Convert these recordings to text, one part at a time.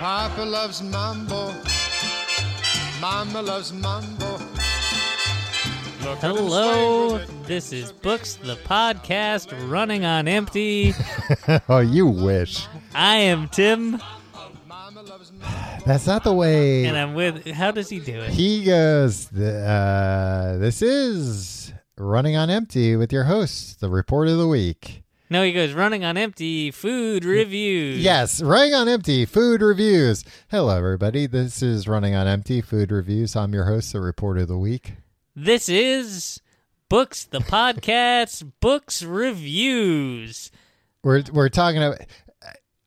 Papa loves mambo. Mama loves mambo. Look at 'em swing Hello, this is Books, the podcast running on empty. oh, you wish. I am Tim, Mama loves mambo. That's not the way and I'm with. How does he do it? he goes. Uh, this is running on empty with your host, the report of the week. No, he goes running on empty food reviews. Yes, running on empty food reviews. Hello, everybody. This is running on empty food reviews. I'm your host, the report of the week. This is Books, the podcast, books reviews. We're we're talking about.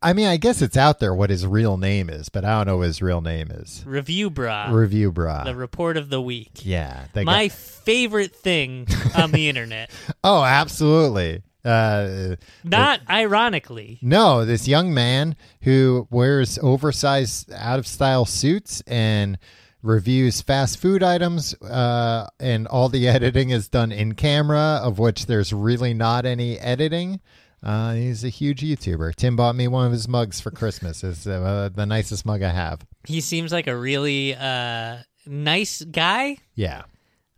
I mean, I guess it's out there what his real name is, but I don't know what his real name is. Reviewbrah. Review bra. the report of the week. yeah. My got- favorite thing on the internet. oh, absolutely. Uh, Not ironically. No, this young man who wears oversized, out of style suits and reviews fast food items, uh, and all the editing is done in camera, of which there's really not any editing. Uh, he's a huge YouTuber. Tim bought me one of his mugs for Christmas. It's uh, the nicest mug I have. He seems like a really uh, nice guy. Yeah.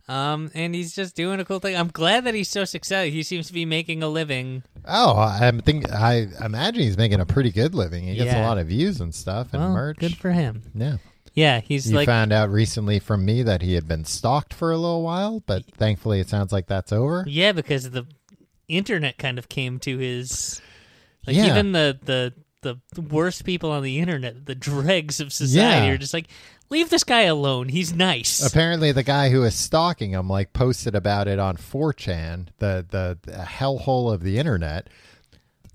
Um, and he's just doing a cool thing. I'm glad that he's so successful. He seems to be making a living. Oh, I'm think I imagine he's making a pretty good living. He gets a lot of views and stuff and Well, merch. good for him. yeah. Yeah, he's You like found out recently from me that he had been stalked for a little while, but thankfully it sounds like that's over. yeah because the internet kind of came to his like Yeah. even the the the worst people on the internet, the dregs of society Yeah. are just like leave this guy alone. He's nice. Apparently, the guy who is stalking him like posted about it on 4chan, the the, the hellhole of the internet,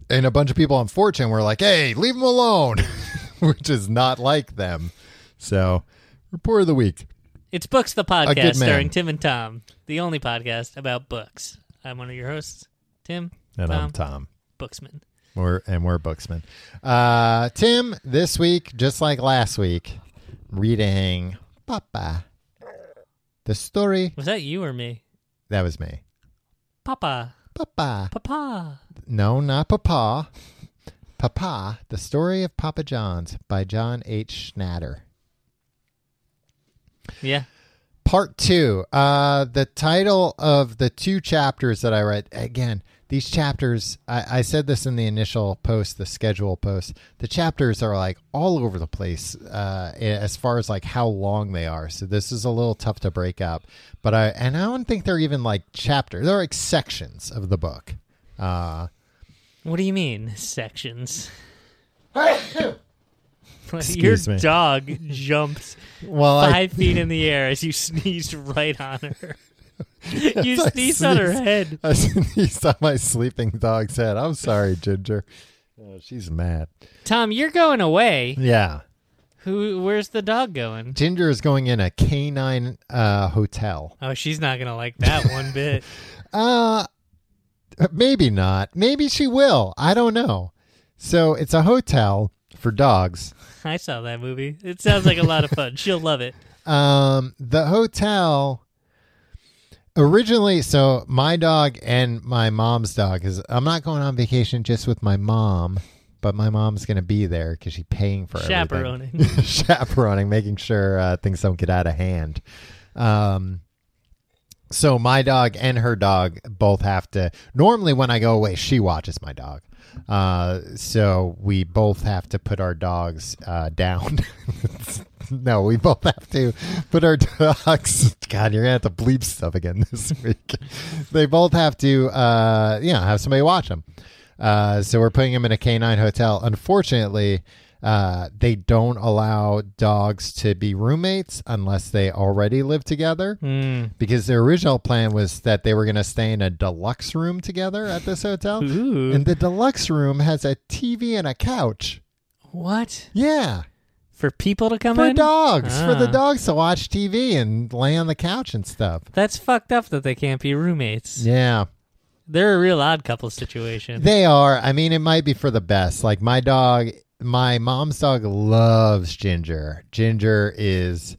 and a bunch of people on 4chan were like, "Hey, leave him alone," which is not like them. So, report of the week. It's Books the podcast starring Tim and Tom, the only podcast about books. I'm one of your hosts, Tim. And Tom, I'm Tom. Booksman. We're and we're booksmen. Uh, Tim, this week, just like last week, reading Papa. The story Was that you or me? that was me. Papa. Papa. Papa. No, not Papa. Papa. The story of Papa John's by John H. Schnatter. Yeah. Part two. Uh, the title of the two chapters that I read again. These chapters, I, I said this in the initial post, the schedule post. The chapters are like all over the place uh, as far as like how long they are. So this is a little tough to break up. But I and I don't think they're even like chapters. They're like sections of the book. Uh, What do you mean sections? Your me. dog jumped well, I, five feet in the air as you sneezed right on her. you sneezed on her head. I sneezed on my sleeping dog's head. I'm sorry, Ginger. Oh, she's mad. Tom, you're going away. Yeah. Who? Where's the dog going? Ginger is going in a canine uh, hotel. Oh, she's not gonna like that one bit. Uh, maybe not. Maybe she will. I don't know. So it's a hotel for dogs. I saw that movie. It sounds like a lot of fun. She'll love it. Um, the hotel originally. So my dog and my mom's dog is. I'm not going on vacation just with my mom, but my mom's going to be there because she's paying for everything. Chaperoning. chaperoning, making sure uh, things don't get out of hand. Um, so my dog and her dog both have to. Normally, when I go away, she watches my dog. Uh, so we both have to put our dogs uh, down. no, we both have to put our dogs. God, you're gonna have to bleep stuff again this week. they both have to, uh, you know, have somebody watch them. Uh, so we're putting them in a canine hotel. Unfortunately, uh, they don't allow dogs to be roommates unless they already live together. Hmm. Because their original plan was that they were going to stay in a deluxe room together at this hotel. Ooh. And the deluxe room has a TV and a couch. What? Yeah. For people to come For in? For dogs. For the Ah. dogs to watch TV and lay on the couch and stuff. That's fucked up that they can't be roommates. Yeah. They're a real odd couple situation. They are. I mean, it might be for the best. Like my dog, my mom's dog loves Ginger. Ginger is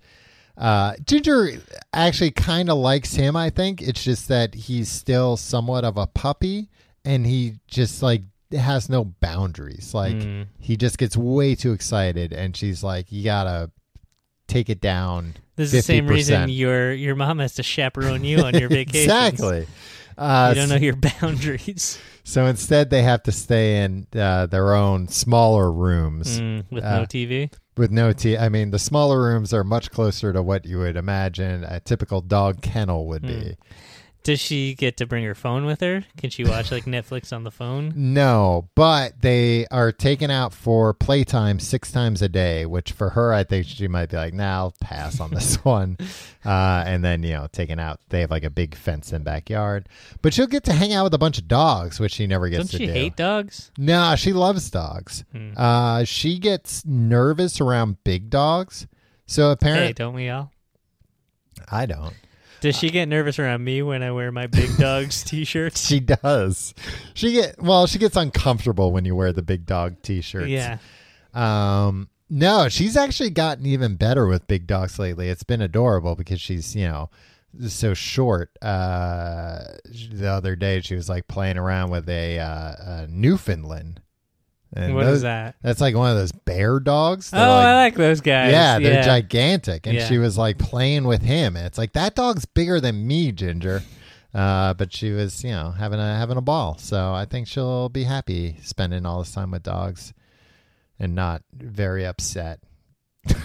uh Ginger actually kind of likes him, I think. It's just that he's still somewhat of a puppy and he just like has no boundaries. Like Mm. he just gets way too excited, and she's like, "You gotta take it down." This is the same reason your your mom has to chaperone you on your vacation. exactly. Uh, You don't know your boundaries So instead, they have to stay in uh, their own smaller rooms Mm, with Uh, no TV. with no TV. I mean, the smaller rooms are much closer to what you would imagine a typical dog kennel would be. Does she get to bring her phone with her? Can she watch like Netflix on the phone? No, but they are taken out for playtime six times a day, which for her, I think she might be like, nah, I'll pass on this one. Uh, and then, you know, taken out. They have like a big fence in backyard. But she'll get to hang out with a bunch of dogs, which she never gets Doesn't to she do. hate dogs? No, she loves dogs. Hmm. Uh, she gets nervous around big dogs. So Hey, apparently, don't we all? I don't. Does she get nervous around me when I wear my big dogs t-shirts? She does. She get well. She gets uncomfortable when you wear the big dog T-shirts. Yeah. Um, no, she's actually gotten even better with big dogs lately. It's been adorable because she's, you know, so short. Uh, the other day she was like playing around with a, uh, a Newfoundland. And What is those- that? That's like one of those bear dogs. Oh, They're I like- like those guys. yeah, they're yeah. gigantic, and Yeah. she was like playing with him, and it's like that dog's bigger than me, Ginger. Uh, but she was, you know, having a having a ball. So I think she'll be happy spending all this time with dogs, and not very upset.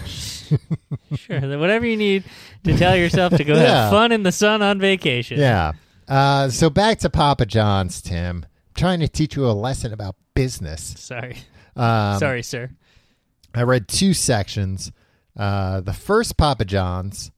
Sure, whatever you need to tell yourself to go Yeah. have fun in the sun on vacation. Yeah. Uh, so back to Papa John's, Tim. I'm trying to teach you a lesson about business. Sorry. Um, Sorry, sir. I read two sections. Uh, the first Papa John's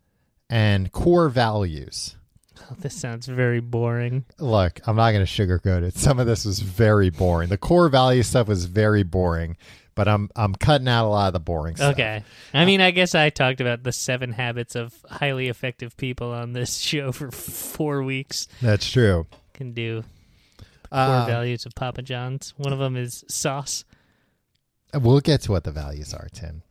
and core values. Oh, this sounds very boring. Look, I'm not going to sugarcoat it. Some of this was very boring. The core value stuff was very boring, but I'm I'm cutting out a lot of the boring stuff. Okay. I mean, I guess I talked about the seven habits of highly effective people on this show for four weeks. That's true. Can do core Uh, values of Papa John's. One of them is sauce. We'll get to what the values are, Tim.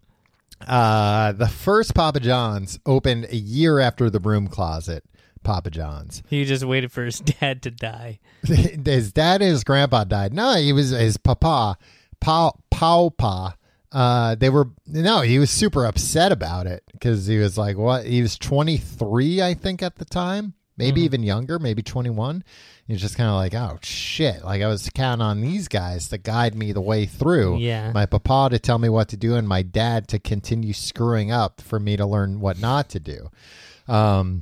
Uh, the first Papa John's opened a year after the broom closet Papa John's. He just waited for his dad to die. his dad and his grandpa died. No, he was his papa, pa, pa. Uh, they were no, he was super upset about it because he was like, what? He was 23, I think, at the time, maybe even younger, maybe 21. You're just kind of like, oh shit! Like I was counting on these guys to guide me the way through. Yeah. my papa to tell me what to do, and my dad to continue screwing up for me to learn what not to do. Um,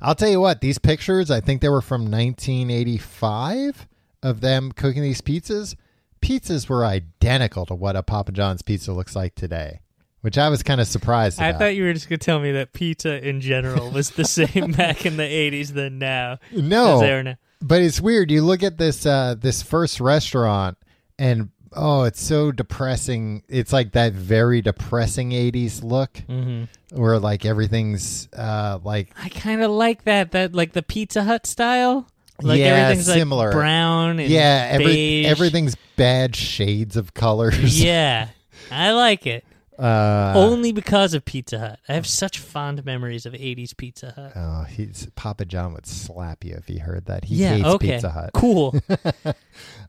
I'll tell you what, these pictures, I think they were from 1985 of them cooking these pizzas. Pizzas were identical to what a Papa John's pizza looks like today, which I was kind of surprised I about. thought you were just going to tell me that pizza in general was the same back in the 80s than now. No, now. but it's weird. You look at this uh, this first restaurant, and oh, it's so depressing. It's like that very depressing 80s look, hmm where like everything's uh, like I kind of like that. That like the Pizza Hut style. Like Yeah, everything's similar. like brown and yeah, every, everything's bad shades of colors. Yeah, I like it. Uh, Only because of Pizza Hut. I have such fond memories of 80s Pizza Hut. Oh, he's Papa John would slap you if he heard that. He yeah, hates okay. Pizza Hut. Cool.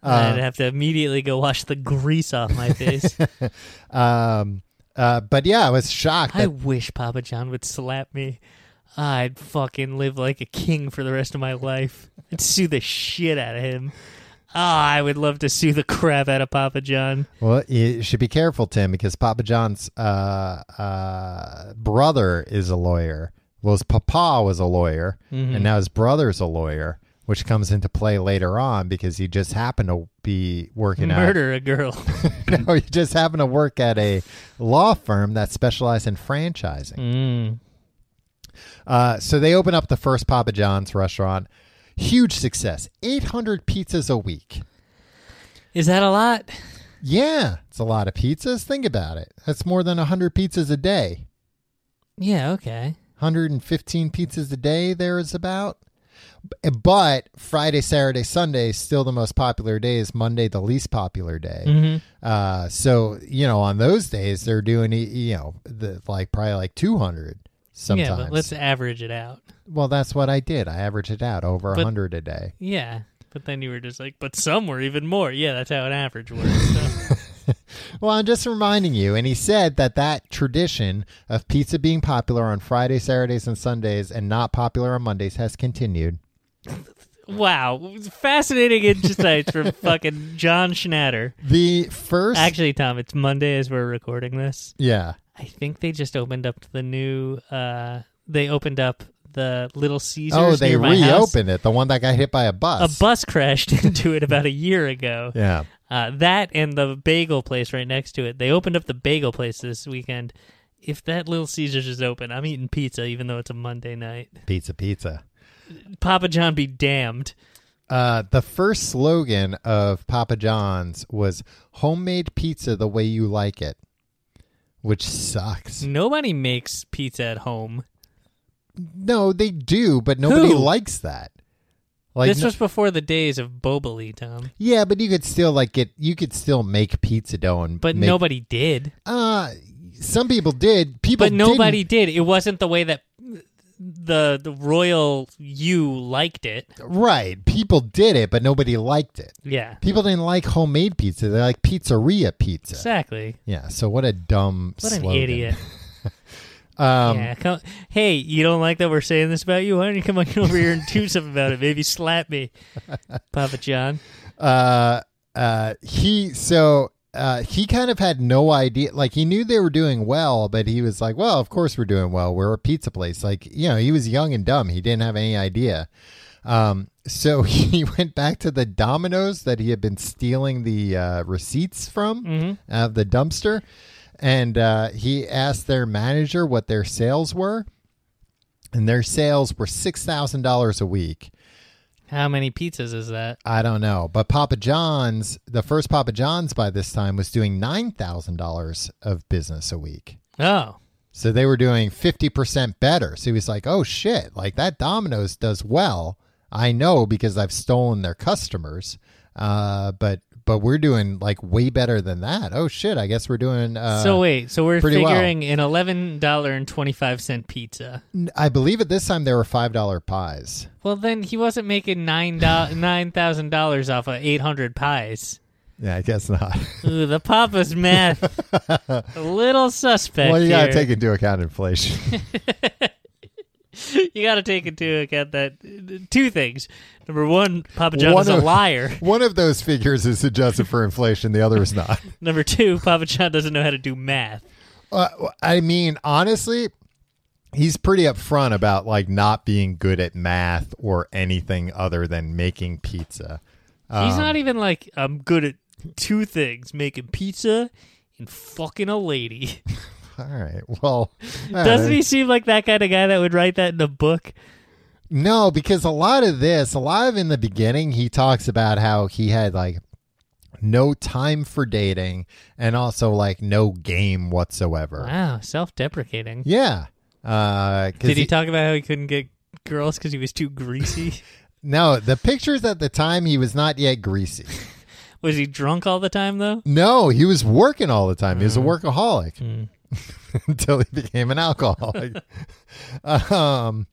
Uh, I'd have to immediately go wash the grease off my face. Um, uh, but yeah, I was shocked. I That, wish Papa John would slap me. I'd fucking live like a king for the rest of my life. I'd sue the shit out of him. Ah, I would love to sue the crap out of Papa John. well, you should be careful, Tim, because Papa John's uh, uh, brother is a lawyer. Well, his papa was a lawyer, Mm-hmm. and now his brother's a lawyer, which comes into play later on because he just happened to be working at Murder a girl. no, he just happened to work at a law firm that specialized in franchising. Mm. Uh, so they open up the first Papa John's restaurant. Huge success. 800 pizzas a week. Is that a lot? Yeah, it's a lot of pizzas. Think about it. That's more than 100 pizzas a day. Yeah, okay. 115 pizzas a day there is about. But Friday, Saturday, Sunday is still the most popular days. Monday, the least popular day. hmm Uh, so you know, on those days they're doing you know the, like probably like 200 sometimes. Yeah, but let's average it out. well, that's what I did. I averaged it out over a But- 100 a day. Yeah, But then you were just like, but some were even more. Yeah, that's how an average works. So. Well, I'm just reminding you. And he said that that tradition of pizza being popular on Fridays, Saturdays, and Sundays and not popular on Mondays has continued. wow, fascinating insights from fucking John Schnatter. The first. Actually, Tom, it's Monday as we're recording this. yeah. I think they just opened up the new. uh They opened up the Little Caesars. Oh, they near my house. reopened it. The one that got hit by a bus. A bus. bus crashed into it about a year ago. Yeah. Uh, that and the bagel place right next to it. They opened up the bagel place this weekend. If that Little Caesars is open, I'm eating pizza, even though it's a Monday night. Pizza, pizza. Papa John be damned. Uh, the first slogan of Papa John's was homemade pizza the way you like it, which sucks. Nobody makes pizza at home. No, they do, but nobody Who? likes that. Like, this no- was before the days of Boboli, Tom. yeah, but you could still like get you could still make pizza dough and But make, nobody did. Uh, some people did. People, But nobody did. It wasn't the way that the the royal you liked it. Right, people did it, but nobody liked it. Yeah, People didn't like homemade pizza; they like pizzeria pizza. exactly. Yeah. So what a dumb. What an idiot. Um, yeah, come, hey, you don't like that we're saying this about you? Why don't you come on over here and do something about it? Maybe slap me, Papa John. uh, uh, he so uh, he kind of had no idea. Like he knew they were doing well, but he was like, "Well, of course we're doing well. We're a pizza place." Like you know, he was young and dumb. He didn't have any idea. Um, so he went back to the Domino's that he had been stealing the uh, receipts from Mhm. out of the dumpster, and uh, he asked their manager what their sales were, and their sales were six thousand dollars a week. How many pizzas is that? I don't know, but Papa John's, the first Papa John's by this time was doing nine thousand dollars of business a week. Oh, So they were doing fifty percent better. So he was like, "Oh shit! Like that Domino's does well. I know because I've stolen their customers. Uh, but but we're doing like way better than that. Oh shit! I guess we're doing. Uh, so wait, so we're pretty well. figuring an eleven dollar and twenty five cent pizza. I believe at this time there were five dollar pies. Well, then he wasn't making nine nine thousand dollars off of eight hundred pies. Yeah, I guess not. Ooh, the Papa's math a little suspect. well, you gotta here. take into account inflation. you got to take into account that two things. Number one, Papa John One is a of- liar. One of those figures is adjusted for inflation. The other is not. Number two, Papa John doesn't know how to do math. Uh, I mean, honestly, he's pretty upfront about like not being good at math or anything other than making pizza. He's Um, not even like I'm good at two things: making pizza and fucking a lady. All right. Well, Doesn't uh, he seem like that kind of guy that would write that in a book? No, because a lot of this, a lot of in the beginning, he talks about how he had like no time for dating and also like no game whatsoever. Wow, self-deprecating. Yeah. Uh, 'cause Did he, talk about how he couldn't get girls because he was too greasy? No, the pictures at the time he was not yet greasy. was he drunk all the time though? No, he was working all the time. He was a Mm. workaholic Hmm. until he became an alcoholic. um,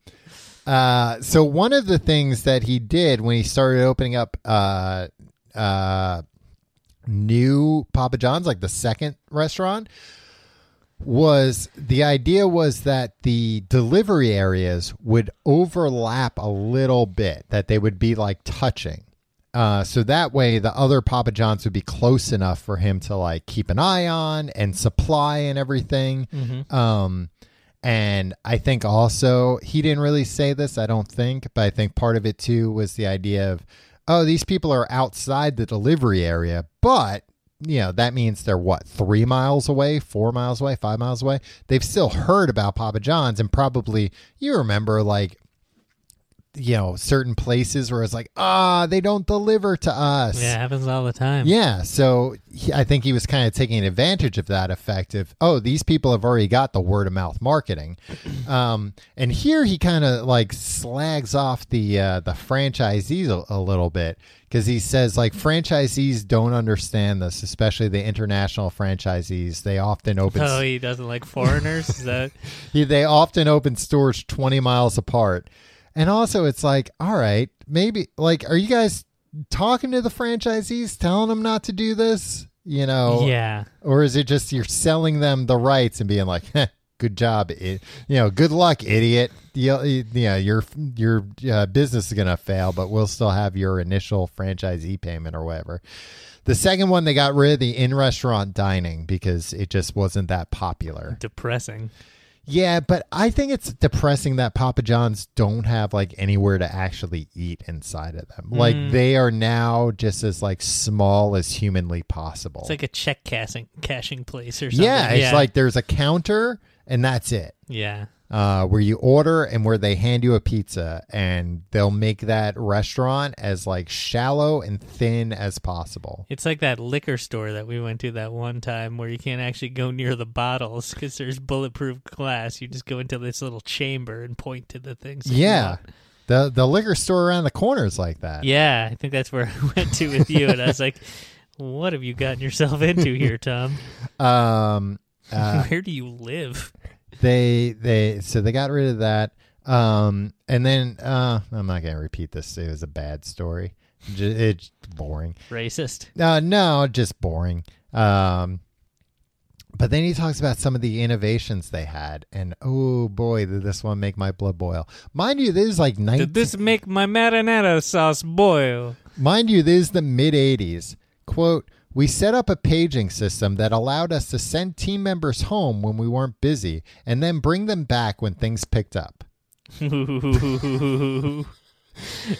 uh, so one of the things that he did when he started opening up uh, uh, new Papa John's, like the second restaurant, was the idea was that the delivery areas would overlap a little bit, that they would be like touching. Uh, so that way, the other Papa John's would be close enough for him to like keep an eye on and supply and everything. Um, and I think also he didn't really say this, I don't think, but I think part of it too was the idea of, oh, these people are outside the delivery area, but you know that means they're what three miles away, four miles away, five miles away. They've still heard about Papa John's and probably you remember like you know certain places where it's like ah they don't deliver to us Yeah, it happens all the time. yeah, so he, I think he was kind of taking advantage of that effect of, oh, these people have already got the word of mouth marketing. Um, and here he kind of like slags off the uh, the franchisees a, a little bit because he says like franchisees don't understand this, especially the international franchisees. They often open Oh, he doesn't like foreigners. Is that he, they often open stores 20 miles apart. And also, it's like, all right, maybe, like, are you guys talking to the franchisees, telling them not to do this? You know, Yeah. or is it just you're selling them the rights and being like, "Heh, "Good job, you know, good luck, idiot." You you know, your your uh, business is gonna fail, but we'll still have your initial franchisee payment or whatever. The second one, they got rid of the in restaurant dining because it just wasn't that popular. Depressing. Yeah, but I think it's depressing that Papa John's don't have like anywhere to actually eat inside of them. Like Mm. they are now just as like small as humanly possible. It's like a check cashing cashing place or something. yeah, it's like there's a counter and that's it. yeah. Uh, where you order and where they hand you a pizza and they'll make that restaurant as like shallow and thin as possible. It's like that liquor store that we went to that one time where you can't actually go near the bottles because there's bulletproof glass. You just go into this little chamber and point to the things. Yeah. The the liquor store around the corner is like that. Yeah, I think that's where I went to with you, and I was like, "What have you gotten yourself into here, Tom? Um uh, Where do you live?" they they so they got rid of that um and then uh i'm not gonna repeat this it was a bad story it's boring Racist. uh no just boring um but then he talks about some of the innovations they had and oh boy did this one make my blood boil mind you this is like 19 Did this make my marinara sauce boil? Mind you, this is the mid 80s. Quote, we set up a paging system that allowed us to send team members home when we weren't busy and then bring them back when things picked up.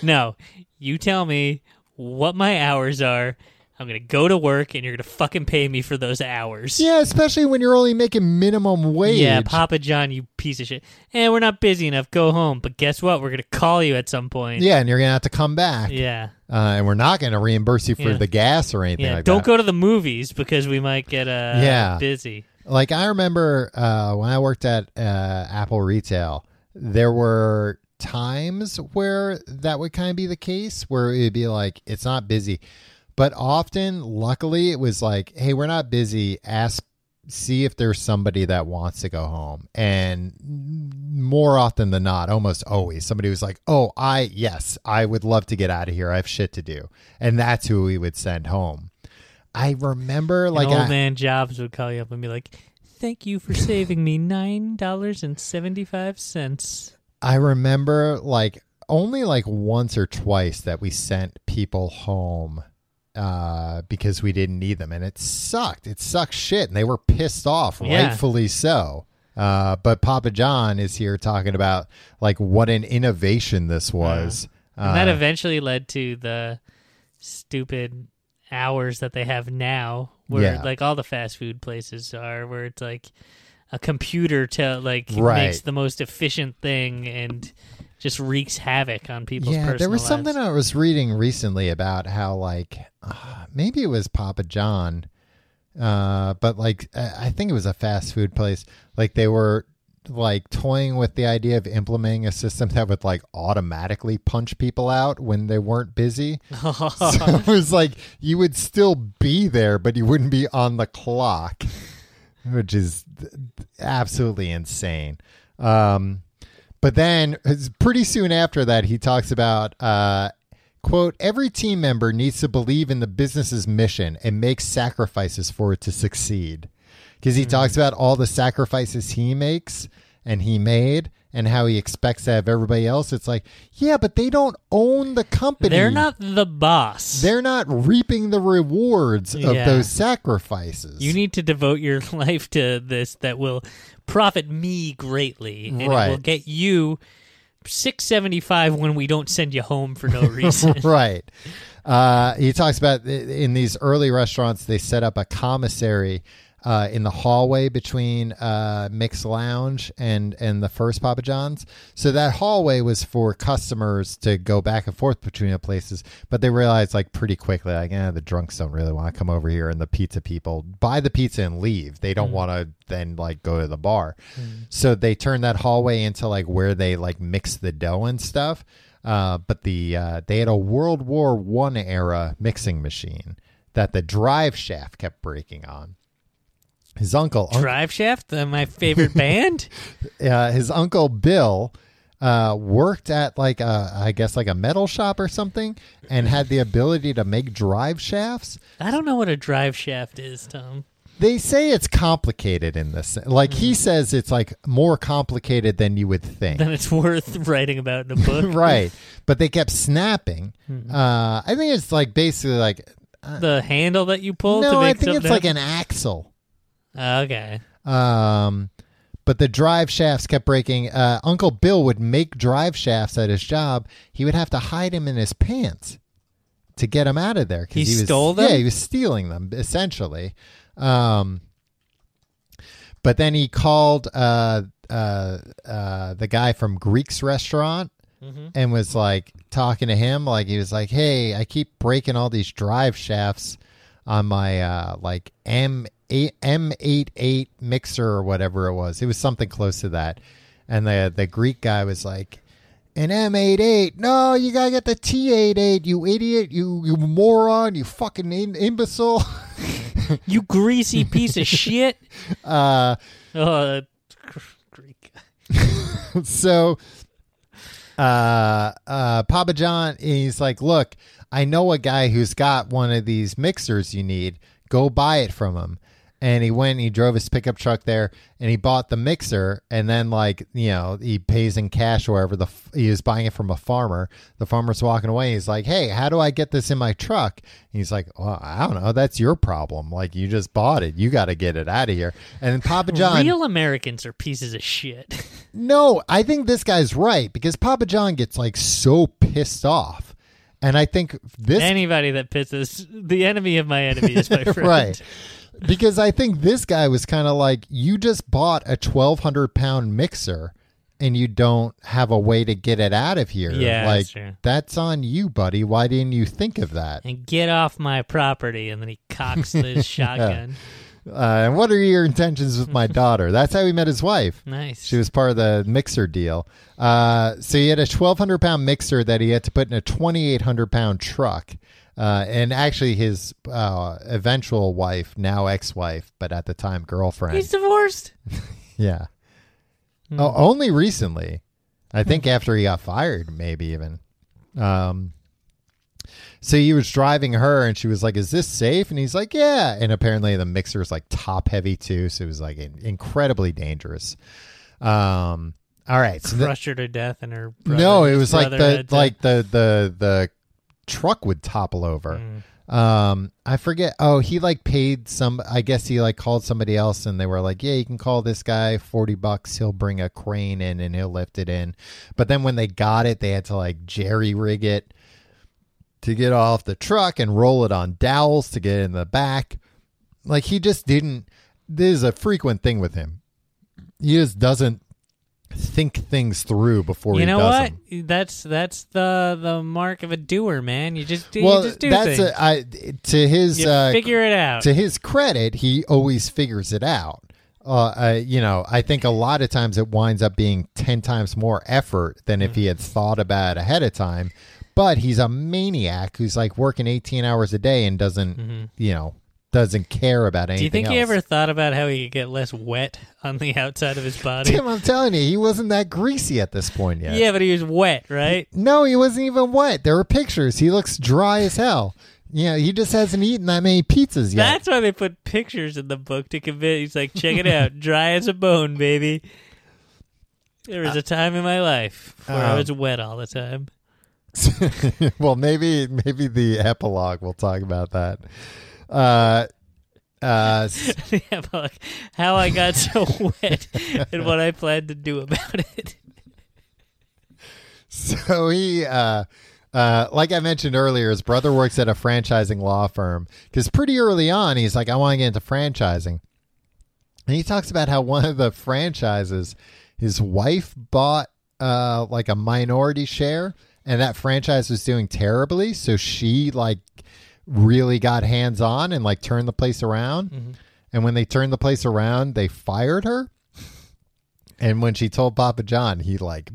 no, you tell me what my hours are. I'm gonna go to work, and you're gonna fucking pay me for those hours. Yeah, especially when you're only making minimum wage. Yeah, Papa John, you piece of shit. And we're not busy enough. Go home. But guess what? We're gonna call you at some point. Yeah, and you're going to have to come back. Yeah. Uh, and we're not going to reimburse you for Yeah. the gas or anything Yeah. like Don't that. go to the movies because we might get uh Yeah. busy. like I remember uh, when I worked at uh, Apple Retail, there were times where that would kind of be the case, where it'd be like it's not busy, but often, luckily, it was like, hey, we're not busy. Ask, see if there's somebody that wants to go home, and more often than not, almost always, somebody was like, oh, I yes, I would love to get out of here. I have shit to do, and that's who we would send home. I remember like old I- man Jobs would call you up and be like, "Thank you for saving me nine dollars and seventy five cents." I remember like only like once or twice that we sent people home uh because we didn't need them and it sucked it sucked shit and they were pissed off Yeah. rightfully so uh but papa john is here talking about like what an innovation this was And that Uh, eventually led to the stupid hours that they have now, where Yeah. like all the fast food places are, where it's like a computer to like Right. makes the most efficient thing and just wreaks havoc on people's yeah there was lives. something i was reading recently about how like uh, maybe it was papa john uh but like i I think it was a fast food place. Like they were like toying with the idea of implementing a system that would like automatically punch people out when they weren't busy. So it was like you would still be there but you wouldn't be on the clock which is absolutely insane. Um but then pretty soon after that, he talks about, uh, quote, every team member needs to believe in the business's mission and make sacrifices for it to succeed. Because he talks about all the sacrifices he makes and he made and how he expects to have everybody else. It's like, yeah, but they don't own the company. They're not the boss. They're not reaping the rewards of Yeah. those sacrifices. You need to devote your life to this that will profit me greatly, and it will get you six seventy five when we don't send you home for no reason. right. Uh, he talks about in these early restaurants, they set up a commissary uh, in the hallway between uh, Mick's Lounge and and the first Papa John's. So that hallway was for customers to go back and forth between the places. But they realized like pretty quickly, like, eh, the drunks don't really want to come over here, and the pizza people buy the pizza and leave. They don't want to then like go to the bar. So they turned that hallway into like where they like mix the dough and stuff. Uh, but the uh, they had a World War One era mixing machine that the drive shaft kept breaking on. His uncle, Drive Shaft, uh, my favorite band. uh, his uncle Bill, uh, worked at like a, I guess like a metal shop or something, and had the ability to make drive shafts. I don't know what a drive shaft is, Tom. They say it's complicated in this. Like he says, it's like more complicated than you would think. Then it's worth writing about in a book. right, but they kept snapping. Uh, I think it's like basically like The handle that you pull to no, make I think it's something like an axle. Okay. Um, but the drive shafts kept breaking. Uh, Uncle Bill would make drive shafts at his job. He would have to hide him in his pants to get him out of there. 'cause He was, stole them? Yeah, he was stealing them essentially. Um, but then he called uh, uh, uh, the guy from Greek's restaurant Mm-hmm. and was like talking to him. Like he was like, "Hey, I keep breaking all these drive shafts on my uh, like M eight M eight eight mixer or whatever it was. It was something close to that." And the the Greek guy was like, "An M eight eight? No, you gotta get the T eight eight. You idiot! You you moron! You fucking in- imbecile!" You greasy piece of shit. uh, gr- Greek. so uh uh Papa John he's like, "Look, I know a guy who's got one of these mixers you need. Go buy it from him." And he went and he drove his pickup truck there and he bought the mixer and then like, you know, he pays in cash or wherever the f- he was buying it from a farmer. The farmer's walking away. He's like, "Hey, how do I get this in my truck?" And he's like, "Well, I don't know. That's your problem. Like you just bought it. You got to get it out of here." And then Papa John Real Americans are pieces of shit. no, I think this guy's right because Papa John gets like so pissed off. And I think this Anybody that pisses the enemy of my enemy is my friend. right. Because I think this guy was kind of like, you just bought a 1,200 pound mixer and you don't have a way to get it out of here. Yeah, like, that's true. that's on you, buddy. Why didn't you think of that? And get off my property, and then he cocks his shotgun. Uh, and what are your intentions with my daughter? That's how he met his wife. Nice. She was part of the mixer deal. Uh, so he had a 1,200 pound mixer that he had to put in a 2,800 pound truck. Uh, and actually, his uh, eventual wife, now ex wife, but at the time girlfriend. He's divorced. yeah. Hmm. Oh, only recently. I think after he got fired, maybe even. Um, so he was driving her, and she was like, "Is this safe?" And he's like, "Yeah." And apparently, the mixer is like top heavy too, so it was like in- incredibly dangerous. Um, all right, so the- Crushed her to death, and her brother, no, it was like the like the the the truck would topple over. Mm. Um, I forget. Oh, he like paid some. I guess he like called somebody else, and they were like, "Yeah, you can call this guy forty bucks. He'll bring a crane in and he'll lift it in." But then when they got it, they had to like jerry rig it to get off the truck and roll it on dowels to get in the back. Like he just didn't. This is a frequent thing with him. He just doesn't think things through before You he know does what? them. That's that's the the mark of a doer, man. You just do. Well, you just do that's things. a, I, to his uh, figure it out. to his credit, he always figures it out. Uh, uh, you know, I think a lot of times it winds up being 10 times more effort than if he had thought about it ahead of time. But he's a maniac who's like working 18 hours a day and doesn't, you know, doesn't care about anything do you think he ever thought about how he could get less wet on the outside of his body? Tim, I'm telling you, he wasn't that greasy at this point yet. yeah, but he was wet, right? No, he wasn't even wet. There were pictures. He looks dry as hell. Yeah, he just hasn't eaten that many pizzas yet. That's why they put pictures in the book to convince. He's like, check it out, dry as a bone, baby. There was a time in my life where I Um, was wet all the time. well, maybe maybe the epilogue will talk about that. Uh, uh, yeah, like, how I got so wet and what I plan to do about it. so he, uh, uh, like I mentioned earlier, his brother works at a franchising law firm because pretty early on he's like, I want to get into franchising, and he talks about how one of the franchises, his wife bought uh, like a minority share, and that franchise was doing terribly, so she like really got hands on and like turned the place around. And when they turned the place around, they fired her. And when she told Papa John, he like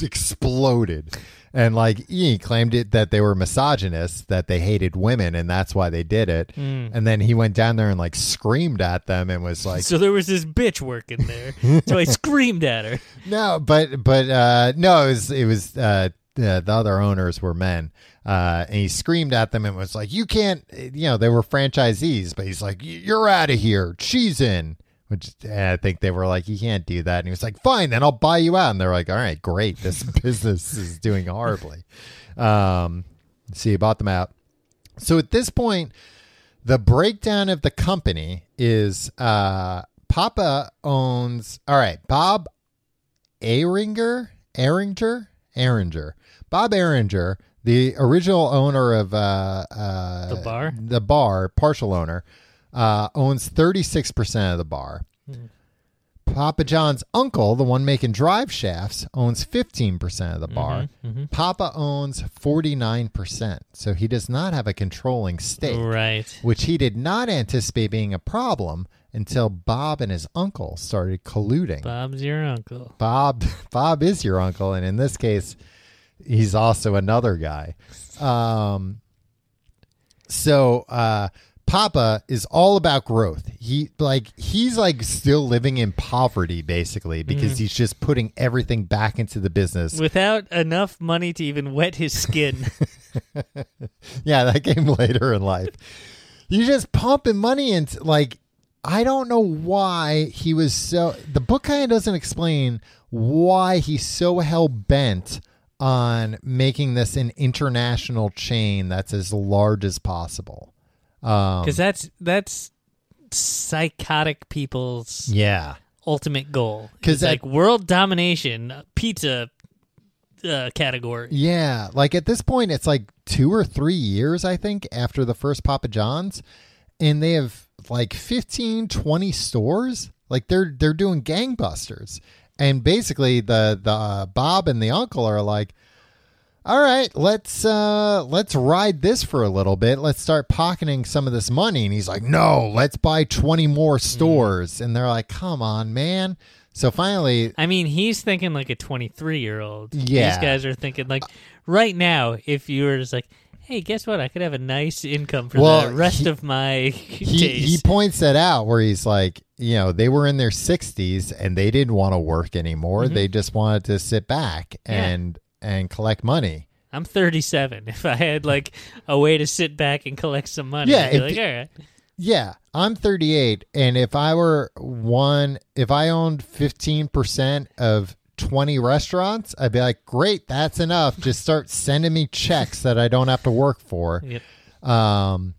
exploded. and like he claimed it that they were misogynists, that they hated women, and that's why they did it. Mm. And then he went down there and like screamed at them and was like, So there was this bitch working there. so I screamed at her. "No, but but uh, no, it was it was uh, the, the other owners were men." Uh, and he screamed at them and was like, "You can't!" You know, they were franchisees, but he's like, "You're out of here. She's in." Which I think they were like, "You can't do that." And he was like, "Fine, then I'll buy you out." And they're like, "All right, great. This business is doing horribly." Um, so he bought them out. So at this point, the breakdown of the company is uh, Papa owns. All right, Bob Aringer, Aringer, Aringer, Bob Aringer, the original owner of uh, uh, The bar? the bar, partial owner, uh, owns thirty six percent of the bar. Papa John's uncle, the one making drive shafts, owns 15% of the bar. Papa owns 49%. So he does not have a controlling stake, Right. which he did not anticipate being a problem until Bob and his uncle started colluding. Bob's your uncle. Bob Bob is your uncle and in this case he's also another guy. Um so uh Papa is all about growth. He like he's like still living in poverty basically because he's just putting everything back into the business. Without enough money to even wet his skin. Yeah, that came later in life. You're just pumping money into like I don't know why he was so the book kind of doesn't explain why he's so hell bent on making this an international chain that's as large as possible. Um Because that's that's psychotic people's yeah. ultimate goal. Because like world domination, pizza uh, category. Yeah, like at this point, it's like two or three years, I think, after the first Papa John's, and they have like 15, 20 stores. Like they're they're doing gangbusters, and basically the the uh, Bob and the uncle are like, all right, let's uh let's ride this for a little bit. Let's start pocketing some of this money. And he's like, no, let's buy twenty more stores. And they're like, come on, man. So finally, I mean, he's thinking like a 23 year old. Yeah. These guys are thinking like right now, if you were just like, hey, guess what? I could have a nice income for Well, the rest he- of my he days. he points that out where he's like, you know, they were in their 60s and they didn't want to work anymore. They just wanted to sit back Mm-hmm. Yeah. and and collect money. I'm 37. If I had like a way to sit back and collect some money, Yeah, I'd be if like, all right. Yeah, I'm 38 and if I were one if I owned 15% of 20 restaurants, I'd be like, "Great, that's enough. Just start sending me checks that I don't have to work for." Yep. Um,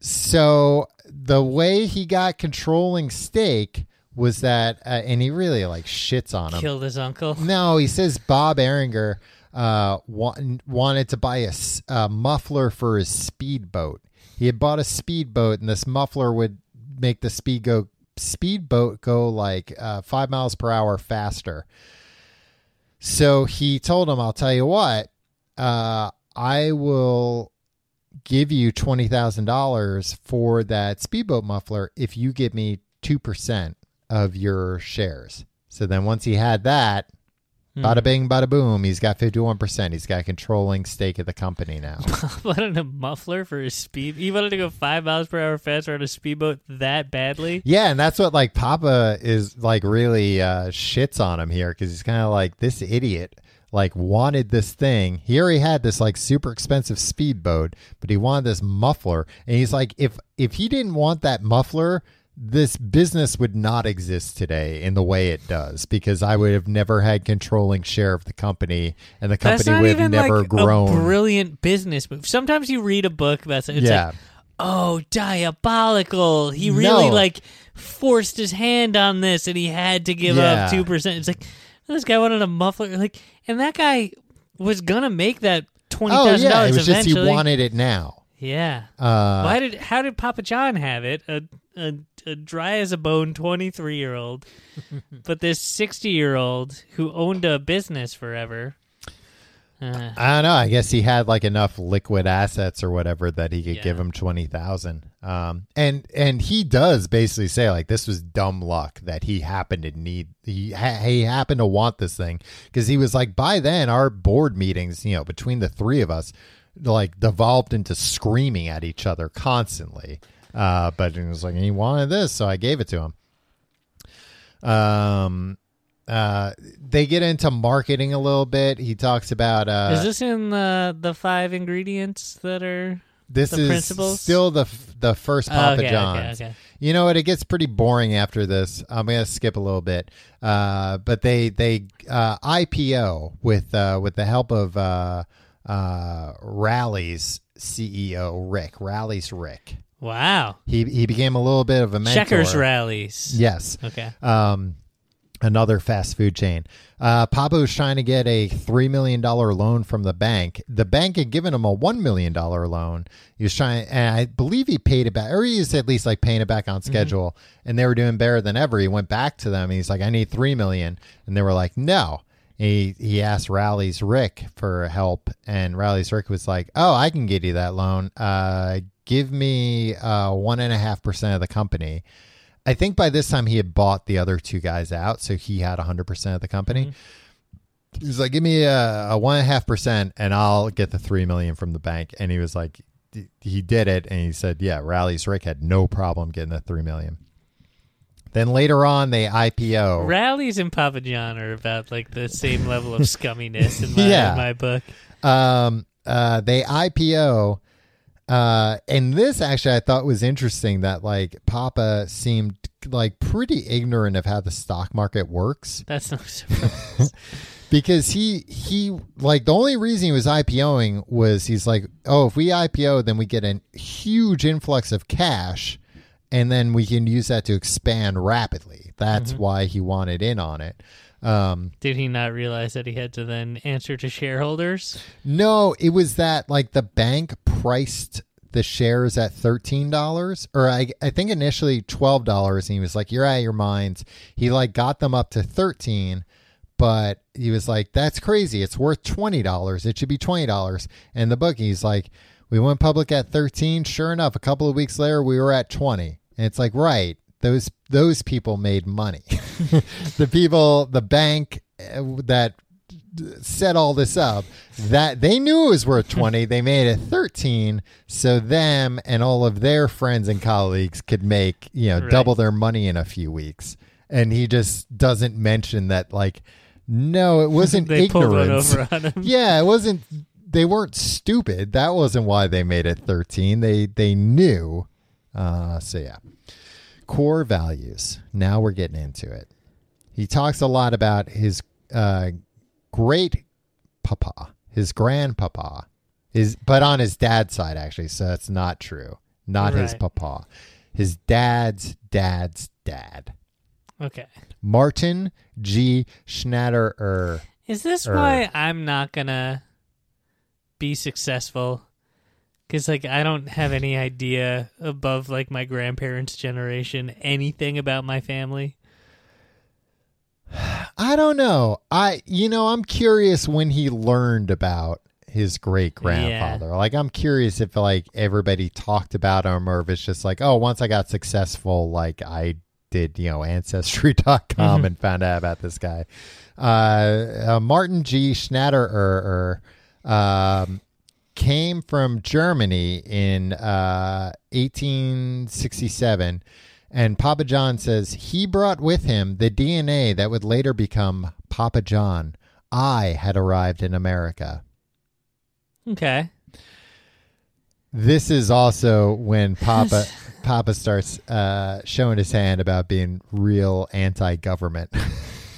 so the way he got controlling stake was that, uh, and he really like shits on him. Killed his uncle. No, he says Bob Eringer uh, wa- wanted to buy a muffler for his speedboat. He had bought a speedboat, and this muffler would make the speed go speedboat go like uh, five miles per hour faster. So he told him, "I'll tell you what, uh, I will give you twenty thousand dollars for that speedboat muffler if you give me two percent of your shares." So then once he had that, bada bing, bada boom, he's got fifty one percent. He's got a controlling stake of the company now. wanted a muffler for his speed. He wanted to go five miles per hour faster on a speedboat that badly. Yeah, and that's what like Papa is like really uh, shits on him here because he's kind of like this idiot like wanted this thing. He already had this like super expensive speedboat, but he wanted this muffler, and he's like, if if he didn't want that muffler. This business would not exist today in the way it does because I would have never had controlling share of the company, and the That's company would have never like grown. a brilliant business move. Sometimes you read a book about it, it's yeah, like, oh, diabolical. He really No. like forced his hand on this and he had to give Yeah. up 2%. It's like, this guy wanted a muffler. Like, and that guy was going to make that $20,000 oh yeah, it was just he wanted it now. yeah. Uh, Why did, how did Papa John have it? A, a, a dry as a bone 23 year old, but this 60 year old who owned a business forever. Uh, I don't know. I guess he had like enough liquid assets or whatever that he could Yeah. give him twenty thousand. Um, and and he does basically say like this was dumb luck that he happened to need he ha- he happened to want this thing because he was like by then our board meetings you know between the three of us like devolved into screaming at each other constantly. Uh, but he was like he wanted this, so I gave it to him. Um, uh, they get into marketing a little bit. He talks about uh, is this in the the five ingredients that are? this the is principles? still the f- the first Oh, Papa okay, John's. okay, okay. You know what? It gets pretty boring after this. I'm gonna skip a little bit. Uh, but they they uh, IPO with uh, with the help of uh, uh, Rally's CEO Rick. Rally's Rick. Wow. He he became a little bit of a mentor. Checkers Rally's. Yes. Okay. Um, another fast food chain. Uh, Papa was trying to get a three million dollar loan from the bank. The bank had given him a one million dollar loan. He was trying, and I believe he paid it back, or he was at least like paying it back on schedule. And they were doing better than ever. He went back to them. And he's like, "I need three million. and they were like, "No." He he asked Rally's Rick for help, and Rally's Rick was like, "Oh, I can get you that loan. Uh, give me uh one and a half percent of the company." I think by this time he had bought the other two guys out, so he had 100% of the company. He was like, "Give me a, a one and a half percent, and I'll get the three million from the bank." And he was like, d- he did it, and he said, "Yeah, Rally's Rick had no problem getting the three million. Then later on, they IPO. Rally's and Papa John are about like the same level of scumminess in my, Yeah. in my book. um, uh, they IPO, uh, and this actually I thought was interesting that like Papa seemed like pretty ignorant of how the stock market works. That's no surprise. because he he like the only reason he was IPOing was he's like, oh, if we IPO, then we get a huge influx of cash, and then we can use that to expand rapidly. That's why he wanted in on it. Um, Did he not realize that he had to then answer to shareholders? no, it was that like the bank priced the shares at thirteen dollars, or I I think initially twelve dollars, and he was like, "You're out of your minds." He like got them up to thirteen, but he was like, "That's crazy. It's worth twenty dollars. It should be twenty dollars." And the bookie's like, "We went public at thirteen. Sure enough, a couple of weeks later, we were at twenty. And it's like, right, those those people made money. the people, the bank uh, that set all this up that they knew it was worth 20 they made it 13 so them and all of their friends and colleagues could make you know Right. double their money in a few weeks and he just doesn't mention that like no it wasn't ignorance over on him. yeah it wasn't they weren't stupid that wasn't why they made it 13 they they knew uh so yeah core values. Now we're getting into it. He talks a lot about his uh great papa his grandpapa his but on his dad's side actually so that's not true. Not his papa. His dad's dad's dad. Okay. martin g. Schnatterer Is this why I'm not gonna be successful? Because like I don't have any idea above like my grandparents' generation anything about my family. I don't know. I you know, I'm curious when he learned about his great grandfather. Like I'm curious if like everybody talked about him or if it's just like, oh, once I got successful, like I did, you know, ancestry.com Mhm. and found out about this guy. Uh, uh Martin G. Schnatterer um came from Germany in uh 1867 and Papa John says he brought with him the DNA that would later become Papa John. I had arrived in America. Okay. This is also when Papa Papa starts uh, showing his hand about being real anti-government,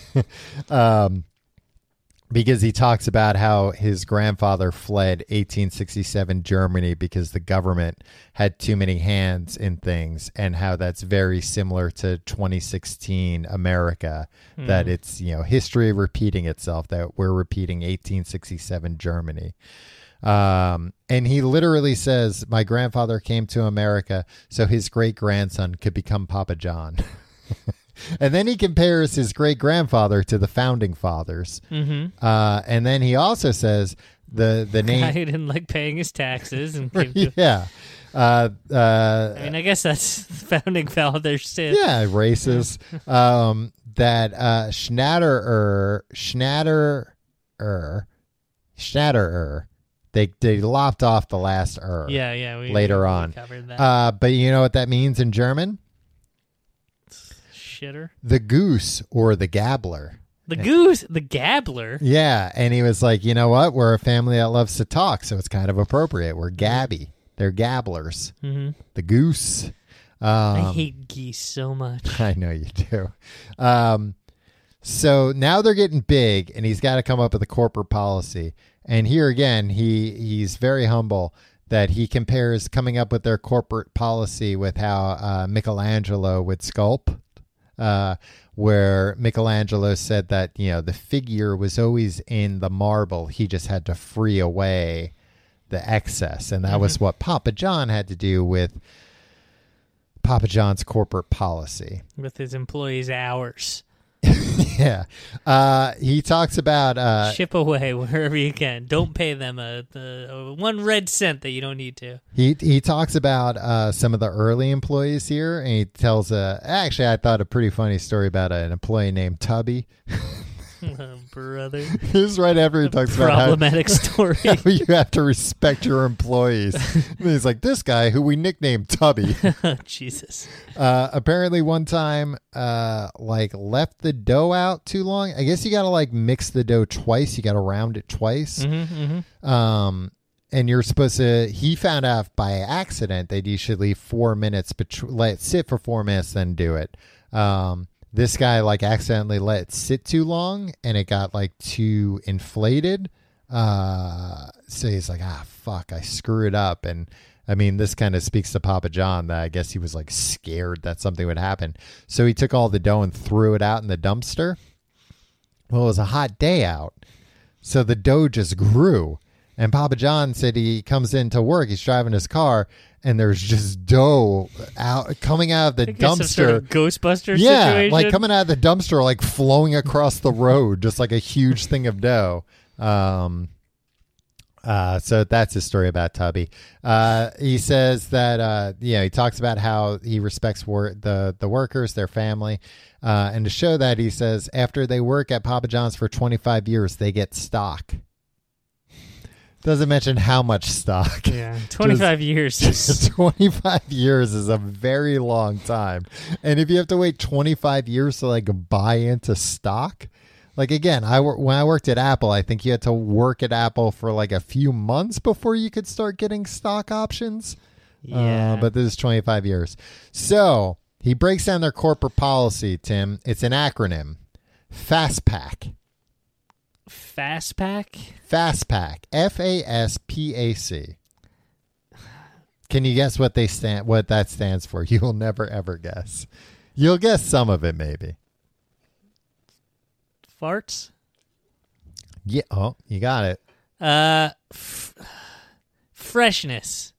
um, because he talks about how his grandfather fled 1867 Germany because the government had too many hands in things, and how that's very similar to 2016 America. That it's you know history repeating itself. That we're repeating 1867 Germany. Um, and he literally says, My grandfather came to America so his great grandson could become Papa John. and then he compares his great grandfather to the founding fathers. Mm-hmm. Uh, and then he also says the the Guy name. who didn't like paying his taxes and yeah. Uh, uh, I mean, I guess that's founding fathers too. yeah, races. um, that uh, Schnatterer, Schnatterer, Schnatterer. They they lopped off the last er. yeah, yeah. We, Later we on. covered that. Uh, but you know what that means in German? Shitter. The goose or the gabbler. The goose, the gabbler. Yeah, and he was like, you know what? We're a family that loves to talk, so it's kind of appropriate. We're gabby. They're gabblers. hmm The goose. Um, I hate geese so much. I know you do. Um, so now they're getting big, and he's got to come up with a corporate policy. And here again, he he's very humble that he compares coming up with their corporate policy with how uh, Michelangelo would sculpt. Uh, where Michelangelo said that you know the figure was always in the marble, he just had to free away the excess, and that was what Papa John had to do with Papa John's corporate policy. with his employees' hours. yeah. Uh, he talks about uh, Ship away wherever you can. Don't pay them a, a, a one red cent that you don't need to. he he talks about uh, some of the early employees here, and he tells a actually I thought a pretty funny story about an employee named Tubby. Brother, this is right after he talks about how, problematic story. how you have to respect your employees. and he's like this guy who we nicknamed Tubby. Jesus. Uh, apparently, one time, uh, like left the dough out too long. I guess you got to like mix the dough twice. You got to round it twice. hmm hmm Um, and you're supposed to. He found out by accident that you should leave four minutes, bet- let it sit for four minutes, then do it. Um, this guy like accidentally let it sit too long, and it got like too inflated. Uh, so he's like, ah, fuck, I screwed it up, and. I mean, this kind of speaks to Papa John that I guess he was like scared that something would happen. So he took all the dough and threw it out in the dumpster. Well, it was a hot day out. So the dough just grew. And Papa John said he comes into work, he's driving his car, and there's just dough out coming out of the some sort dumpster. of Ghostbuster yeah, situation. like coming out of the dumpster, like flowing across the road, just like a huge thing of dough. Um, uh, so that's his story about Tubby. Uh, he says that uh, you know he talks about how he respects wor- the the workers, their family, uh, and to show that he says after they work at Papa John's for 25 years, they get stock. Doesn't mention how much stock. yeah, twenty five years. Is, 25 years is a very long time. And if you have to wait 25 years to like buy into stock, like again, I when I worked at Apple, I think you had to work at Apple for like a few months before you could start getting stock options. yeah, Uh, but this is 25 years. So he breaks down their corporate policy, Tim. It's an acronym FASTPAC. Fast pack. FASTPAC. F A S P A C. Can you guess what they stand what that stands for? You will never ever guess. You'll guess some of it maybe. farts. Yeah, oh, you got it. Uh, f- freshness.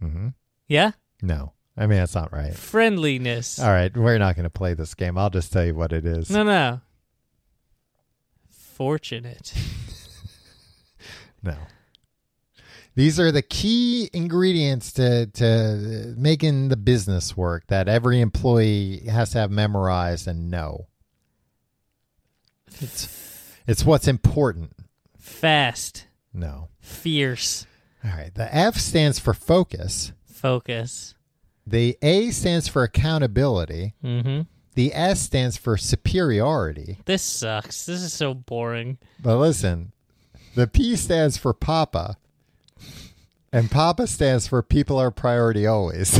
hmm Yeah, No. I mean that's not right. friendliness. All right, we're not going to play this game. I'll just tell you what it is. No, no. Fortunate. No. These are the key ingredients to to making the business work that every employee has to have memorized and know. It's it's what's important. Fast. No. Fierce. All right. The F stands for focus. Focus. The A stands for accountability. Mm-hmm. The S stands for superiority. This sucks. This is so boring. But listen, the P stands for Papa. And Papa stands for people are priority always.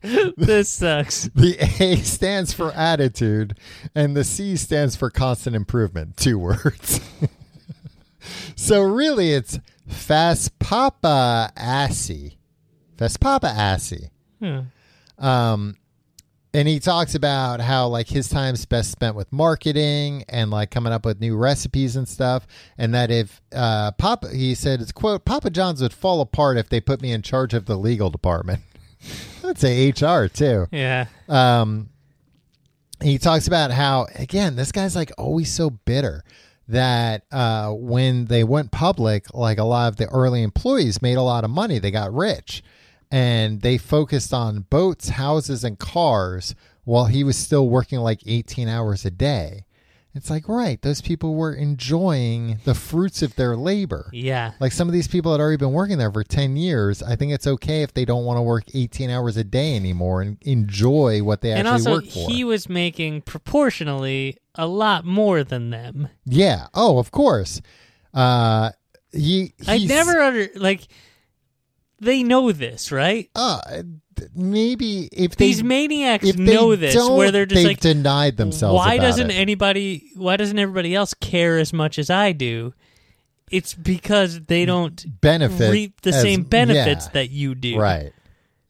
this sucks. The A stands for attitude, and the C stands for constant improvement. Two words. so really, it's fast papa assy, fast papa assy. Hmm. Um, and he talks about how like his time's best spent with marketing and like coming up with new recipes and stuff and that if uh papa he said it's quote papa john's would fall apart if they put me in charge of the legal department i'd say hr too Yeah. um he talks about how again this guy's like always so bitter that uh, when they went public, like a lot of the early employees made a lot of money. They got rich and they focused on boats, houses, and cars while he was still working like 18 hours a day. It's like, right, those people were enjoying the fruits of their labor. Yeah. Like some of these people had already been working there for 10 years. I think it's okay if they don't want to work 18 hours a day anymore and enjoy what they and actually also, work for. he was making proportionally a lot more than them. yeah. Oh, of course. Uh, he, I never under like. They know this, right? Uh, maybe if they These maniacs if they know this, why they're just they've like, denied themselves. why doesn't it. anybody? Why doesn't everybody else care as much as I do? It's because they don't benefit reap the as- same benefits yeah. that you do. Right.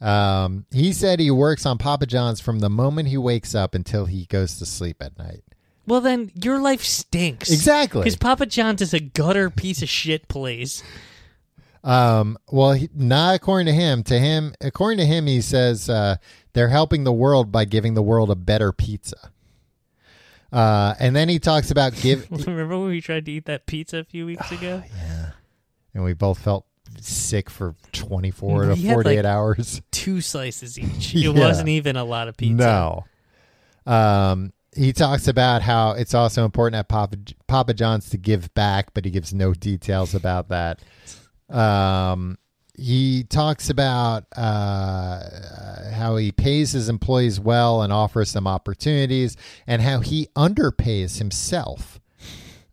Um, he said he works on Papa John's from the moment he wakes up until he goes to sleep at night. Well, then your life stinks. Exactly. Because Papa John's is a gutter piece of shit place. Um, well, he, not according to him. To him, according to him, he says uh, they're helping the world by giving the world a better pizza. Uh, and then he talks about give, Remember when we tried to eat that pizza a few weeks ago? Yeah, and we both felt sick for twenty four to forty eight like, hours. Two slices each. Yeah. It wasn't even a lot of pizza. No. Um, he talks about how it's also important at Papa, Papa John's to give back, but he gives no details about that. Um, he talks about uh, how he pays his employees well and offers them opportunities, and how he underpays himself.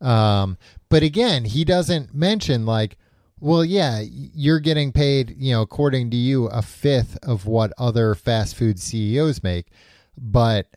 Um, but again, he doesn't mention like, well, yeah, you're getting paid, you know, according to you, a fifth of what other fast food CEOs make, but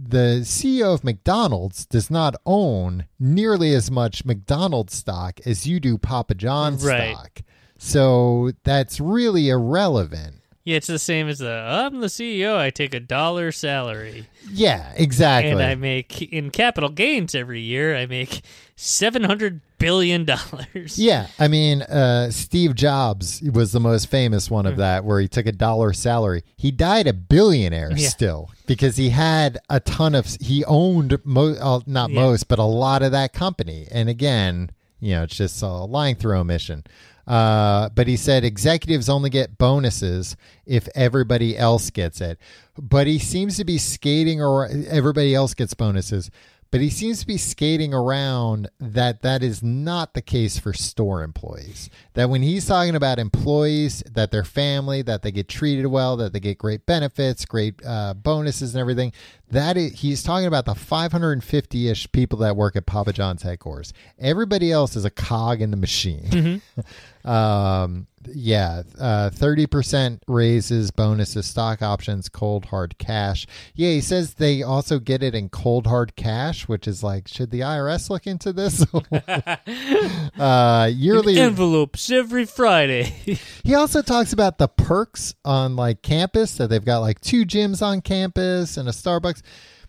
the CEO of McDonald's does not own nearly as much McDonald's stock as you do Papa John's Right. stock. So that's really irrelevant. Yeah, it's the same as the I'm the CEO. I take a dollar salary, Yeah, exactly. and I make in capital gains every year. I make seven hundred billion dollars. Yeah, I mean, uh, Steve Jobs was the most famous one of that, where he took a dollar salary. He died a billionaire Yeah. still because he had a ton of. He owned mo- uh, not Yeah. most, but a lot of that company. And again, you know, it's just a lying through omission. Uh, but he said executives only get bonuses if everybody else gets it. But he seems to be skating or everybody else gets bonuses. But he seems to be skating around that that is not the case for store employees. That when he's talking about employees, that their family, that they get treated well, that they get great benefits, great uh, bonuses, and everything. That is, he's talking about the 550 ish people that work at Papa John's headquarters. Everybody else is a cog in the machine. um, yeah, uh, 30% raises, bonuses, stock options, cold hard cash. Yeah, he says they also get it in cold hard cash, which is like, should the IRS look into this? uh, yearly. Envelopes every Friday. He also talks about the perks on like campus that they've got like two gyms on campus and a Starbucks.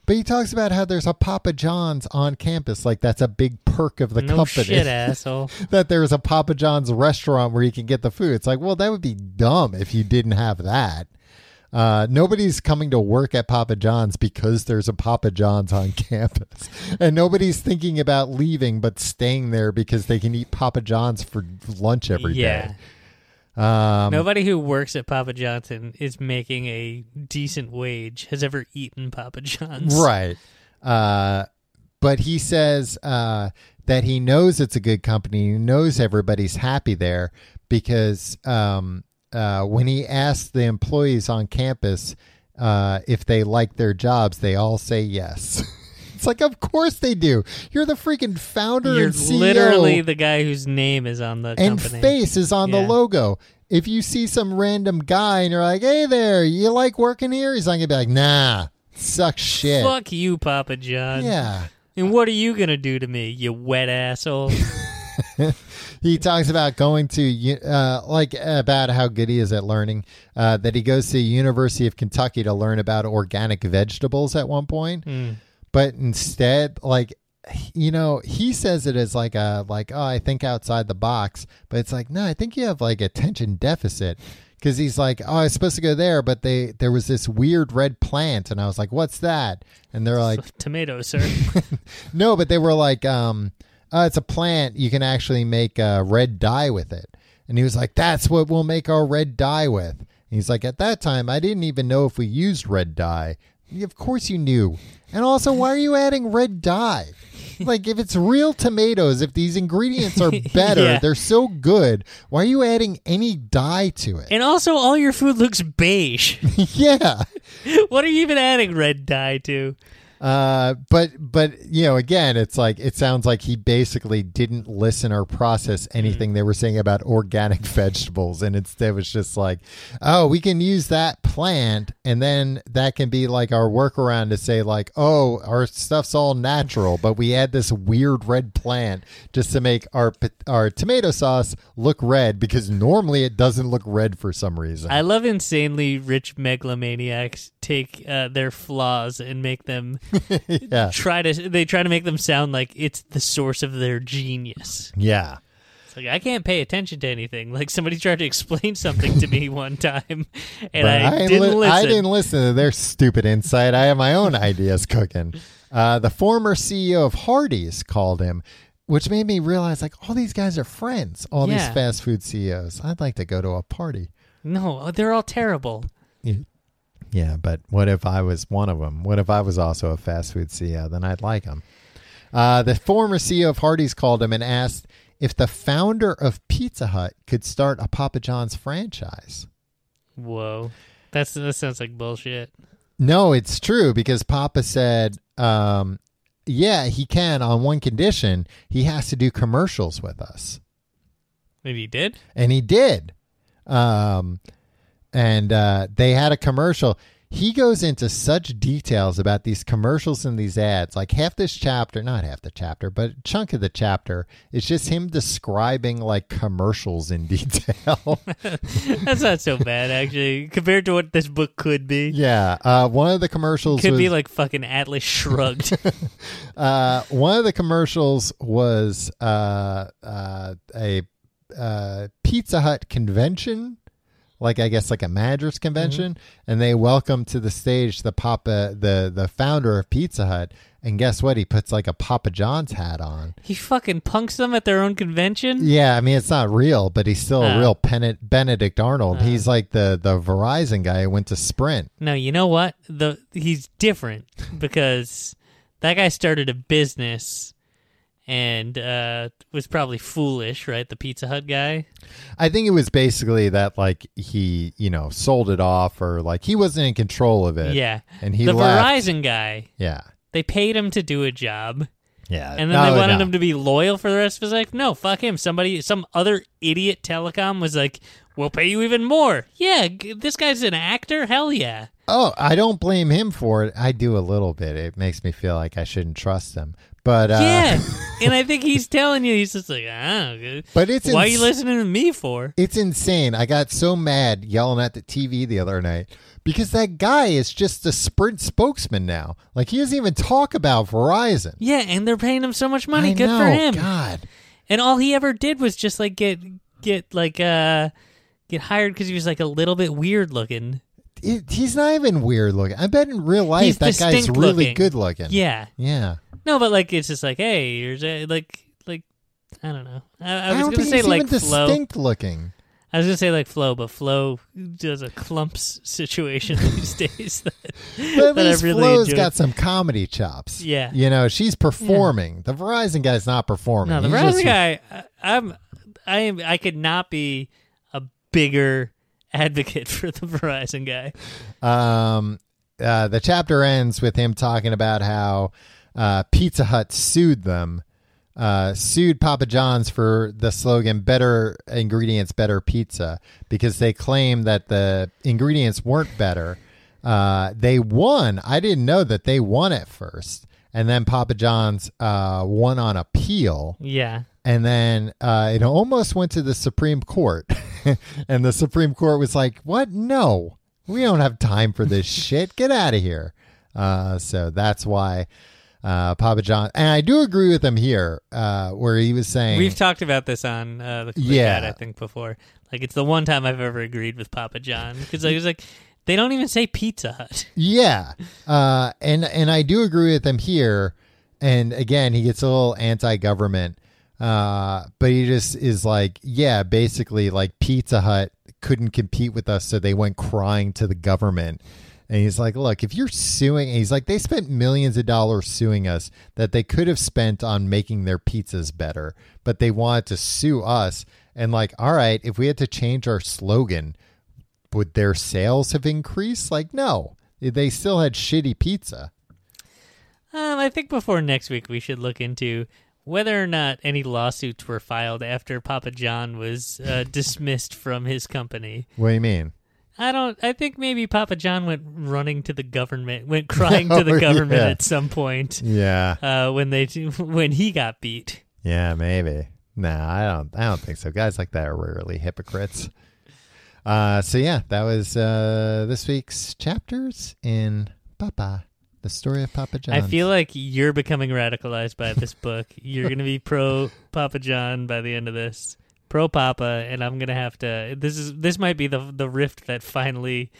But he talks about how there's a Papa John's on campus, like that's a big perk of the no company. shit, asshole. that there's a Papa John's restaurant where you can get the food. It's like, well, that would be dumb if you didn't have that. Uh, nobody's coming to work at Papa John's because there's a Papa John's on campus. And nobody's thinking about leaving but staying there because they can eat Papa John's for lunch every day. Um, Nobody who works at Papa Johnson is making a decent wage has ever eaten Papa John's. Right. Uh, but he says uh, that he knows it's a good company. He knows everybody's happy there because um, uh, when he asks the employees on campus uh, if they like their jobs, they all say yes. it's like, of course they do. You're the freaking founder and CEO. You're and CEO. literally the guy whose name is on the and company. face is on the logo. If you see some random guy and you're like, "Hey there, you like working here?" He's not gonna be like, "Nah, sucks shit." Fuck you, Papa John. Yeah. And what are you gonna do to me, you wet asshole? he talks about going to uh, like about how good he is at learning uh, that he goes to the university of kentucky to learn about organic vegetables at one point Hmm. But instead like you know he says it as like a like oh i think outside the box but it's like no i think you have like attention deficit because he's like oh i was supposed to go there but they there was this weird red plant and i was like what's that and they're like Tomatoes, sir. no, but they were like, um, uh, it's a plant. You can actually make a red dye with it. And he was like, that's what we'll make our red dye with. And he's like, at that time, I didn't even know if we used red dye. Of course you knew. And also, why are you adding red dye? Like, if it's real tomatoes, if these ingredients are better, Yeah. they're so good, why are you adding any dye to it? And also, all your food looks beige. yeah. what are you even adding red dye to? Uh, but but you know, again, it's like it sounds like he basically didn't listen or process anything they were saying about organic vegetables, and instead was just like, oh, we can use that plant, and then that can be like our workaround to say like, oh, our stuff's all natural, but we add this weird red plant just to make our our tomato sauce look red because normally it doesn't look red for some reason. I love insanely rich megalomaniacs take uh, their flaws and make them yeah, try to. They try to make them sound like it's the source of their genius. yeah. It's like I can't pay attention to anything. Like somebody tried to explain something to me one time, and But I, didn't li- listen. I didn't listen to their stupid insight. I have my own ideas cooking. Uh, the former CEO of Hardee's called him, which made me realize like all these guys are friends. All these fast food CEOs. I'd like to go to a party. No, they're all terrible. Yeah, but what if I was one of them? What if I was also a fast food CEO? Then I'd like him. Uh, the former CEO of Hardee's called him and asked if the founder of Pizza Hut could start a Papa John's franchise. Whoa, that's that sounds like bullshit. No, it's true because Papa said, um, yeah, he can on one condition. He has to do commercials with us. Maybe he did. And he did. Um, and uh, they had a commercial. He goes into such details about these commercials and these ads. Like half this chapter, not half the chapter, but a chunk of the chapter is just him describing like commercials in detail. That's not so bad actually, compared to what this book could be. yeah. Uh, one of the commercials Could was, be like fucking Atlas Shrugged. Uh, one of the commercials was uh, uh, a uh, Pizza Hut convention, like I guess like a managers mm-hmm. convention, and they welcome to the stage the Papa, the the founder of Pizza Hut, and guess what? He puts like a Papa John's hat on. he fucking punks them at their own convention. Yeah, I mean it's not real, but he's still a Oh. real Pen- Benedict Arnold. Oh. he's like the the Verizon guy who went to Sprint. No, you know what? The he's different because that guy started a business and uh, was probably foolish, right? The Pizza Hut guy. I think it was basically that like he you know sold it off or like he wasn't in control of it. Yeah. and he the left. Verizon guy. Yeah. They paid him to do a job, Yeah. and then No, they wanted no. him to be loyal for the rest of his life. No, fuck him. Somebody, some other idiot telecom was like, "We'll pay you even more." Yeah, g- this guy's an actor. Hell yeah. Oh, I don't blame him for it. I do a little bit. It makes me feel like I shouldn't trust him. But uh, yeah, and I think he's telling you, he's just like, ah, but it's why are you listening to me for? It's insane. I got so mad yelling at the TV the other night because that guy is just a Sprint spokesman now. Like he doesn't even talk about Verizon. Yeah, and they're paying him so much money. I Good know, for him. God. And all he ever did was just like get get like uh get hired because he was like a little bit weird looking. It, he's not even weird looking. I bet in real life He's that guy's really looking. good looking. Yeah, Yeah. No, but like it's just like hey, here's a, like like I don't know. I, I I, was gonna say like even Flo. distinct looking. I was gonna say like Flo, but Flo does a Klumps situation these days. That, But at that least really Flo's got some comedy chops. Yeah. You know, she's performing. The Verizon guy's not performing. No, the He's Verizon just- guy, I, I'm, I am, I could not be a bigger advocate for the Verizon guy. Um, uh, the chapter ends with him talking about how uh, Pizza Hut sued them, uh, sued Papa John's for the slogan "Better ingredients, better pizza" because they claim that the ingredients weren't better. Uh, they won. I didn't know that they won at first, and then Papa John's uh, won on appeal Yeah, and then uh, it almost went to the Supreme Court, and the Supreme Court was like, "What? No, we don't have time for this shit. Get out of here." Uh, so that's why uh, Papa John, and I do agree with him here, uh, where he was saying, we've talked about this on uh, the Yeah. Ad, I think before. Like it's the one time I've ever agreed with Papa John because I was like, they don't even say Pizza Hut. Yeah, uh, and and I do agree with him here. And again, he gets a little anti-government. Uh, but he just is like, yeah, basically, like Pizza Hut couldn't compete with us, so they went crying to the government. And he's like, look, if you're suing, he's like, they spent millions of dollars suing us that they could have spent on making their pizzas better, but they wanted to sue us. And like, all right, if we had to change our slogan, would their sales have increased? Like, no, they still had shitty pizza. Um, I think before next week we should look into whether or not any lawsuits were filed after Papa John was uh, dismissed from his company. What do you mean? I don't. I think maybe Papa John went running to the government, went crying to the Oh, government yeah. at some point Yeah, uh, when they when he got beat. yeah, maybe. No, I don't. I don't think so. Guys like that are rarely hypocrites. Uh, so yeah, that was uh, this week's chapters in Papa, the story of Papa John. I feel like you're becoming radicalized by this book. You're gonna be pro Papa John by the end of this, pro Papa, and I'm gonna have to. This is this might be the the rift that finally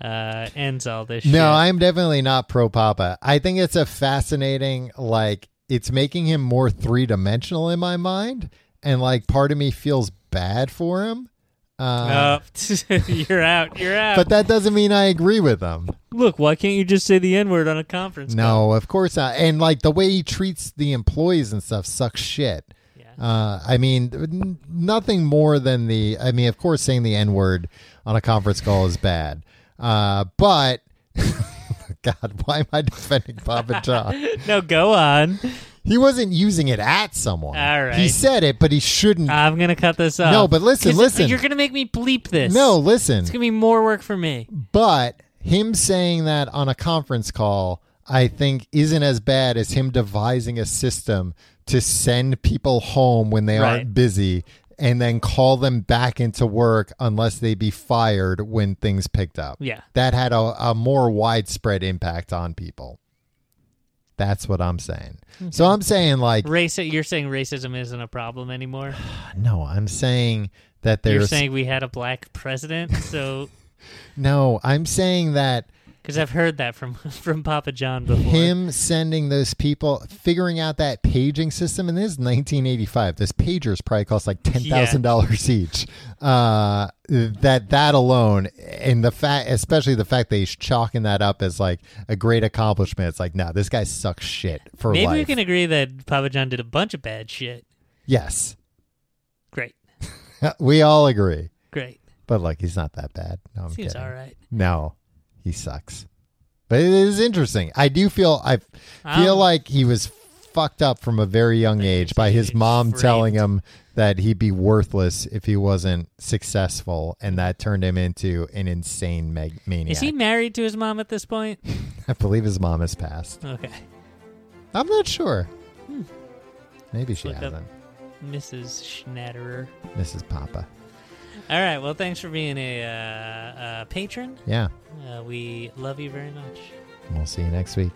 uh, ends all this. shit. No, I'm definitely not pro Papa. I think it's a fascinating, like, it's making him more three dimensional in my mind. And, like, part of me feels bad for him. Uh, Oh, you're out. You're out. but that doesn't mean I agree with him. Look, why can't you just say the N word on a conference? call? No, of course not. And, like, the way he treats the employees and stuff sucks shit. Uh, I mean, nothing more than the. I mean, of course, saying the N word on a conference call is bad. Uh, but, God, why am I defending Papa John? No, go on. He wasn't using it at someone. All right. He said it, but he shouldn't. I'm gonna cut this off. No, but listen, listen. You're gonna make me bleep this. no, listen. it's gonna be more work for me. But him saying that on a conference call, I think, isn't as bad as him devising a system to send people home when they Right. aren't busy and then call them back into work unless they be fired when things picked up. Yeah. That had a, a more widespread impact on people. That's what I'm saying. So I'm saying, like, Race. You're saying racism isn't a problem anymore. no, I'm saying that there's You're saying we had a black president, so no, I'm saying that because I've heard that from from Papa John before. him sending those people figuring out that paging system and this is 1985 this pagers probably cost like $10000 each. Uh that that alone and the fact especially the fact that he's chalking that up as like a great accomplishment. It's like no this guy sucks shit for life Maybe life. we can agree that Papa John did a bunch of bad shit. yes. Great, we all agree. Great. but like, he's not that bad. No i'm Seems kidding. all right. no he sucks but it is interesting i do feel i feel Um, like he was fucked up from a very young age by his mom framed. telling him that he'd be worthless if he wasn't successful, and that turned him into an insane mag- maniac. Is he married to his mom at this point? I believe his mom has passed. Okay, I'm not sure. Maybe she look up. hasn't. Mrs. Schnatterer. Mrs. Papa. All right. Well, thanks for being a, uh, patron. Yeah. Uh, we love you very much. We'll see you next week.